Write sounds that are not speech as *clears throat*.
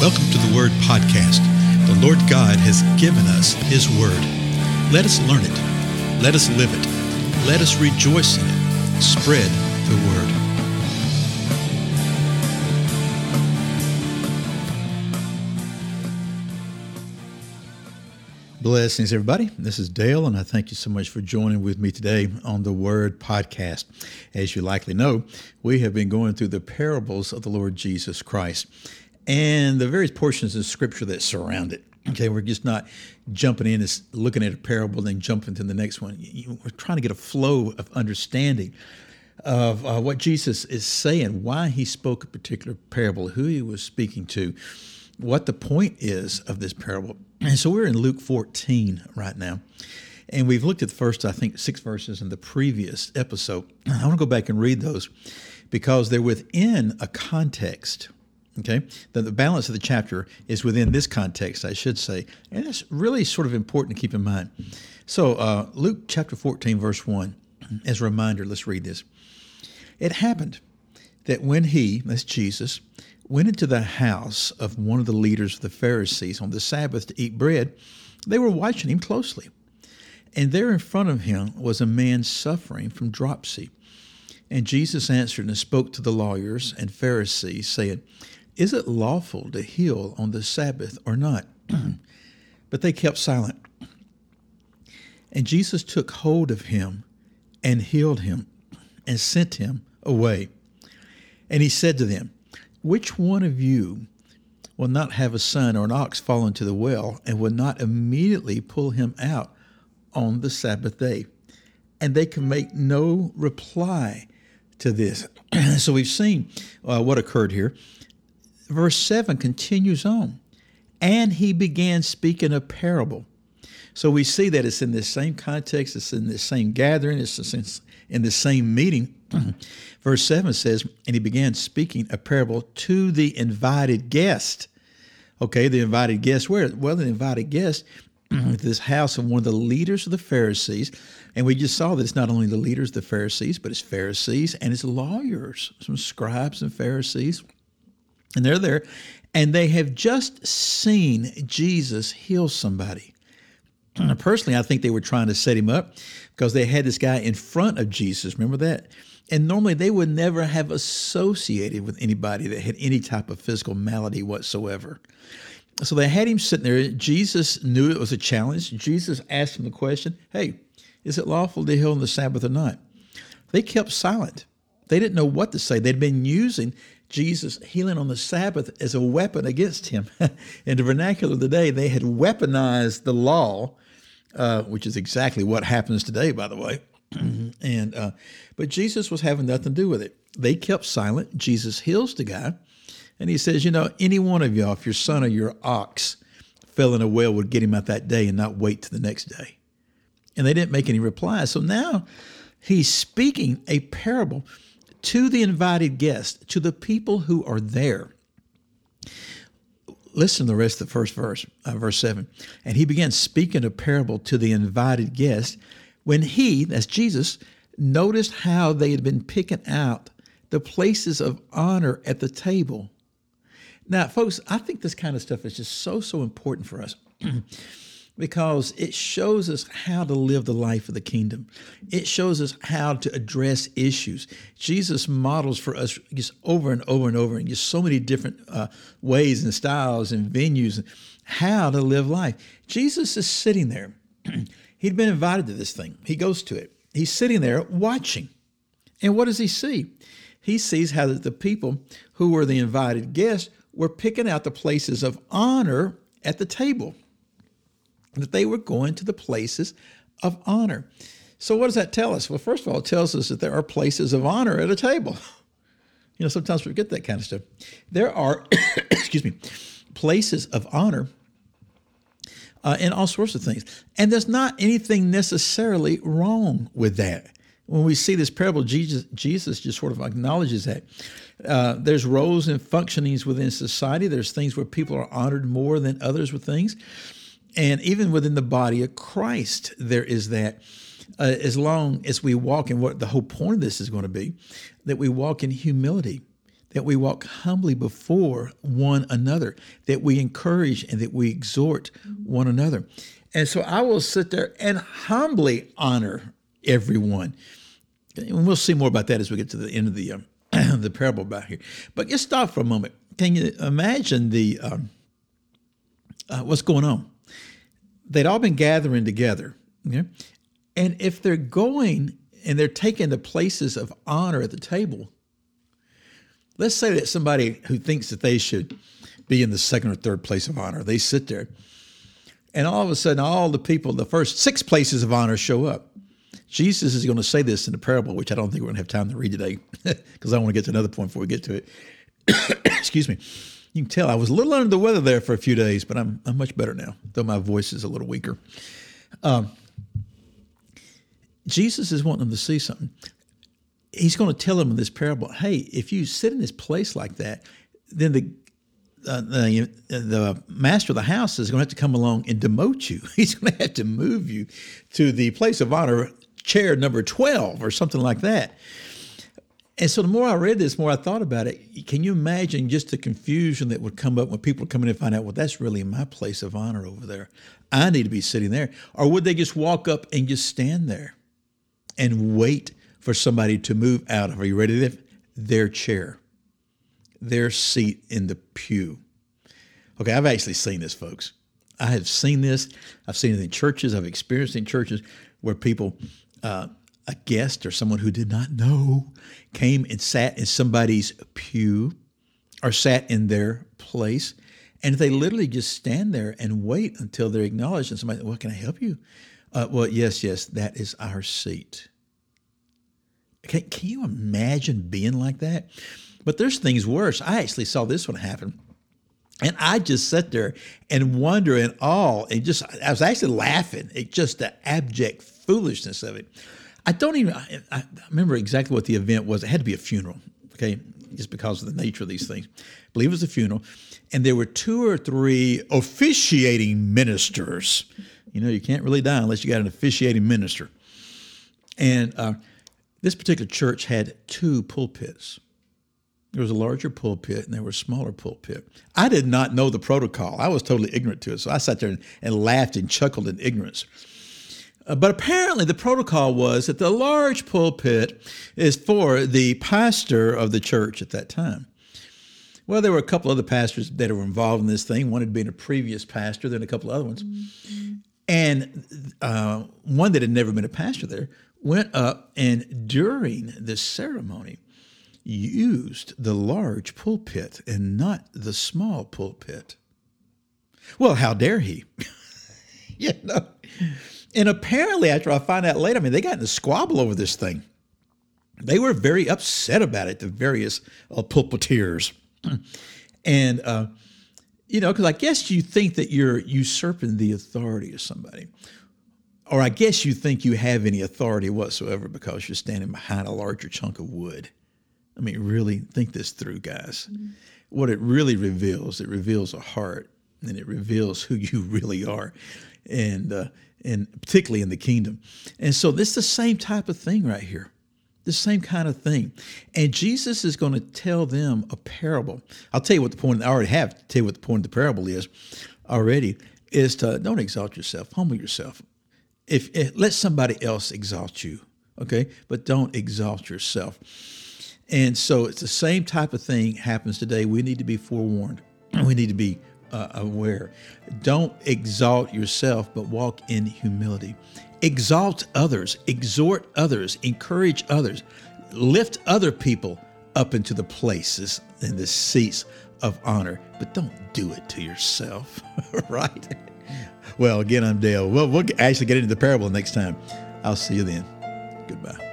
Welcome to the Word Podcast. The Lord God has given us His Word. Let us learn it. Let us live it. Let us rejoice in it. Spread the Word. Blessings, everybody. This is Dale, and I thank you so much for joining with me today on the Word Podcast. As you likely know, we have been going through the parables of the Lord Jesus Christ and the various portions of Scripture that surround it. Okay, we're just not jumping in and looking at a parable, then jumping to the next one. We're trying to get a flow of understanding of uh, what Jesus is saying, why he spoke a particular parable, who he was speaking to, what the point is of this parable. And so we're in Luke 14 right now. And we've looked at the first, I think, six verses in the previous episode. I want to go back and read those because they're within a context Okay, the, the balance of the chapter is within this context, I should say, and that's really sort of important to keep in mind. So, uh, Luke chapter 14, verse 1, as a reminder, let's read this. It happened that when he, that's Jesus, went into the house of one of the leaders of the Pharisees on the Sabbath to eat bread, they were watching him closely. And there in front of him was a man suffering from dropsy. And Jesus answered and spoke to the lawyers and Pharisees, saying, is it lawful to heal on the Sabbath or not? *clears throat* but they kept silent. And Jesus took hold of him and healed him and sent him away. And he said to them, Which one of you will not have a son or an ox fall into the well and will not immediately pull him out on the Sabbath day? And they can make no reply to this. *clears throat* so we've seen uh, what occurred here verse 7 continues on. And he began speaking a parable. So we see that it's in this same context, it's in this same gathering, it's in the same meeting. *clears throat* verse 7 says, And he began speaking a parable to the invited guest. Okay, the invited guest, where? Well, the invited guest *clears throat* this house of one of the leaders of the Pharisees. And we just saw that it's not only the leaders of the Pharisees, but it's Pharisees and it's lawyers, some scribes and Pharisees. And they're there, and they have just seen Jesus heal somebody. *clears throat* Personally, I think they were trying to set him up because they had this guy in front of Jesus. Remember that? And normally they would never have associated with anybody that had any type of physical malady whatsoever. So they had him sitting there. Jesus knew it was a challenge. Jesus asked him the question Hey, is it lawful to heal on the Sabbath or not? They kept silent. They didn't know what to say. They'd been using Jesus healing on the Sabbath as a weapon against him. *laughs* In the vernacular of the day, they had weaponized the law, uh, which is exactly what happens today, by the way. *clears throat* and uh, but Jesus was having nothing to do with it. They kept silent. Jesus heals the guy, and he says, "You know, any one of y'all, if your son or your ox fell in a well, would get him out that day and not wait to the next day." And they didn't make any reply. So now he's speaking a parable to the invited guest, to the people who are there. Listen to the rest of the first verse, uh, verse 7. And he began speaking a parable to the invited guest when he, that's Jesus, noticed how they had been picking out the places of honor at the table. Now, folks, I think this kind of stuff is just so, so important for us. *clears throat* because it shows us how to live the life of the kingdom. It shows us how to address issues. Jesus models for us just over and over and over in just so many different uh, ways and styles and venues how to live life. Jesus is sitting there. *clears throat* He'd been invited to this thing. He goes to it. He's sitting there watching. And what does he see? He sees how the people who were the invited guests were picking out the places of honor at the table that they were going to the places of honor. So, what does that tell us? Well, first of all, it tells us that there are places of honor at a table. *laughs* You know, sometimes we forget that kind of stuff. There are, *coughs* excuse me, places of honor uh, in all sorts of things. And there's not anything necessarily wrong with that. When we see this parable, Jesus, Jesus just sort of acknowledges that. Uh, there's roles and functionings within society. There's things where people are honored more than others with things. And even within the body of Christ, there is that. Uh, as long as we walk in what the whole point of this is going to be, that we walk in humility, that we walk humbly before one another, that we encourage and that we exhort one another. And so I will sit there and humbly honor everyone. And we'll see more about that as we get to the end of the um, *clears throat* the parable about here. But just stop for a moment. Can you imagine the um, uh, what's going on? They'd all been gathering together, and if they're going and they're taking the places of honor at the table, let's say that somebody who thinks that they should be in the second or third place of honor, they sit there, and all of a sudden, all the people, the first six places of honor, show up. Jesus is going to say this in the parable, which I don't think we're going to have time to read today *laughs* because I want to get to another point before we get to it. *coughs* Excuse me. You can tell I was a little under the weather there for a few days, but I'm, I'm much better now, though my voice is a little weaker. Um, Jesus is wanting them to see something. He's going to tell them in this parable, hey, if you sit in this place like that, then the uh, the, the master of the house is going to have to come along and demote you. *laughs* He's going to have to move you to the place of honor chair number 12 or something like that. And so the more I read this, the more I thought about it. Can you imagine just the confusion that would come up when people come in and find out, well, that's really my place of honor over there. I need to be sitting there. Or would they just walk up and just stand there and wait for somebody to move out of, are you ready? Their chair, their seat in the pew. Okay, I've actually seen this, folks. I have seen this. I've seen it in churches. I've experienced in churches where people uh, a guest or someone who did not know came and sat in somebody's pew or sat in their place. And they literally just stand there and wait until they're acknowledged. And somebody, well, can I help you? Uh, well, yes, yes, that is our seat. Can, can you imagine being like that? But there's things worse. I actually saw this one happen. And I just sat there and wonder and awe and just, I was actually laughing at just the abject foolishness of it. I don't even, I, I remember exactly what the event was. It had to be a funeral, okay, just because of the nature of these things. I believe it was a funeral. And there were two or three officiating ministers. You know, you can't really die unless you got an officiating minister. And uh, this particular church had two pulpits. There was a larger pulpit and there was a smaller pulpit. I did not know the protocol. I was totally ignorant to it. So I sat there and, and laughed and chuckled in ignorance. Uh, but apparently, the protocol was that the large pulpit is for the pastor of the church at that time. Well, there were a couple other pastors that were involved in this thing. One had been a previous pastor, then a couple other ones. Mm-hmm. And uh, one that had never been a pastor there went up and during the ceremony used the large pulpit and not the small pulpit. Well, how dare he? *laughs* you know. And apparently, after I find out later, I mean, they got in a squabble over this thing. They were very upset about it, the various uh, pulpiteers. and, uh, you know, because I guess you think that you're usurping the authority of somebody. Or I guess you think you have any authority whatsoever because you're standing behind a larger chunk of wood. I mean, really think this through, guys. Mm-hmm. What it really reveals, it reveals a heart and it reveals who you *laughs* really are. And, uh, and particularly in the kingdom. And so this is the same type of thing right here. The same kind of thing. And Jesus is going to tell them a parable. I'll tell you what the point, I already have to tell you what the point of the parable is already, is to don't exalt yourself, humble yourself. If, if let somebody else exalt you, okay? But don't exalt yourself. And so it's the same type of thing happens today. We need to be forewarned. *clears throat* We need to be uh, aware. Don't exalt yourself, but walk in humility. Exalt others, exhort others, encourage others, lift other people up into the places and the seats of honor, but don't do it to yourself, *laughs* right? Well, again, I'm Dale. Well, we'll actually get into the parable next time. I'll see you then. Goodbye.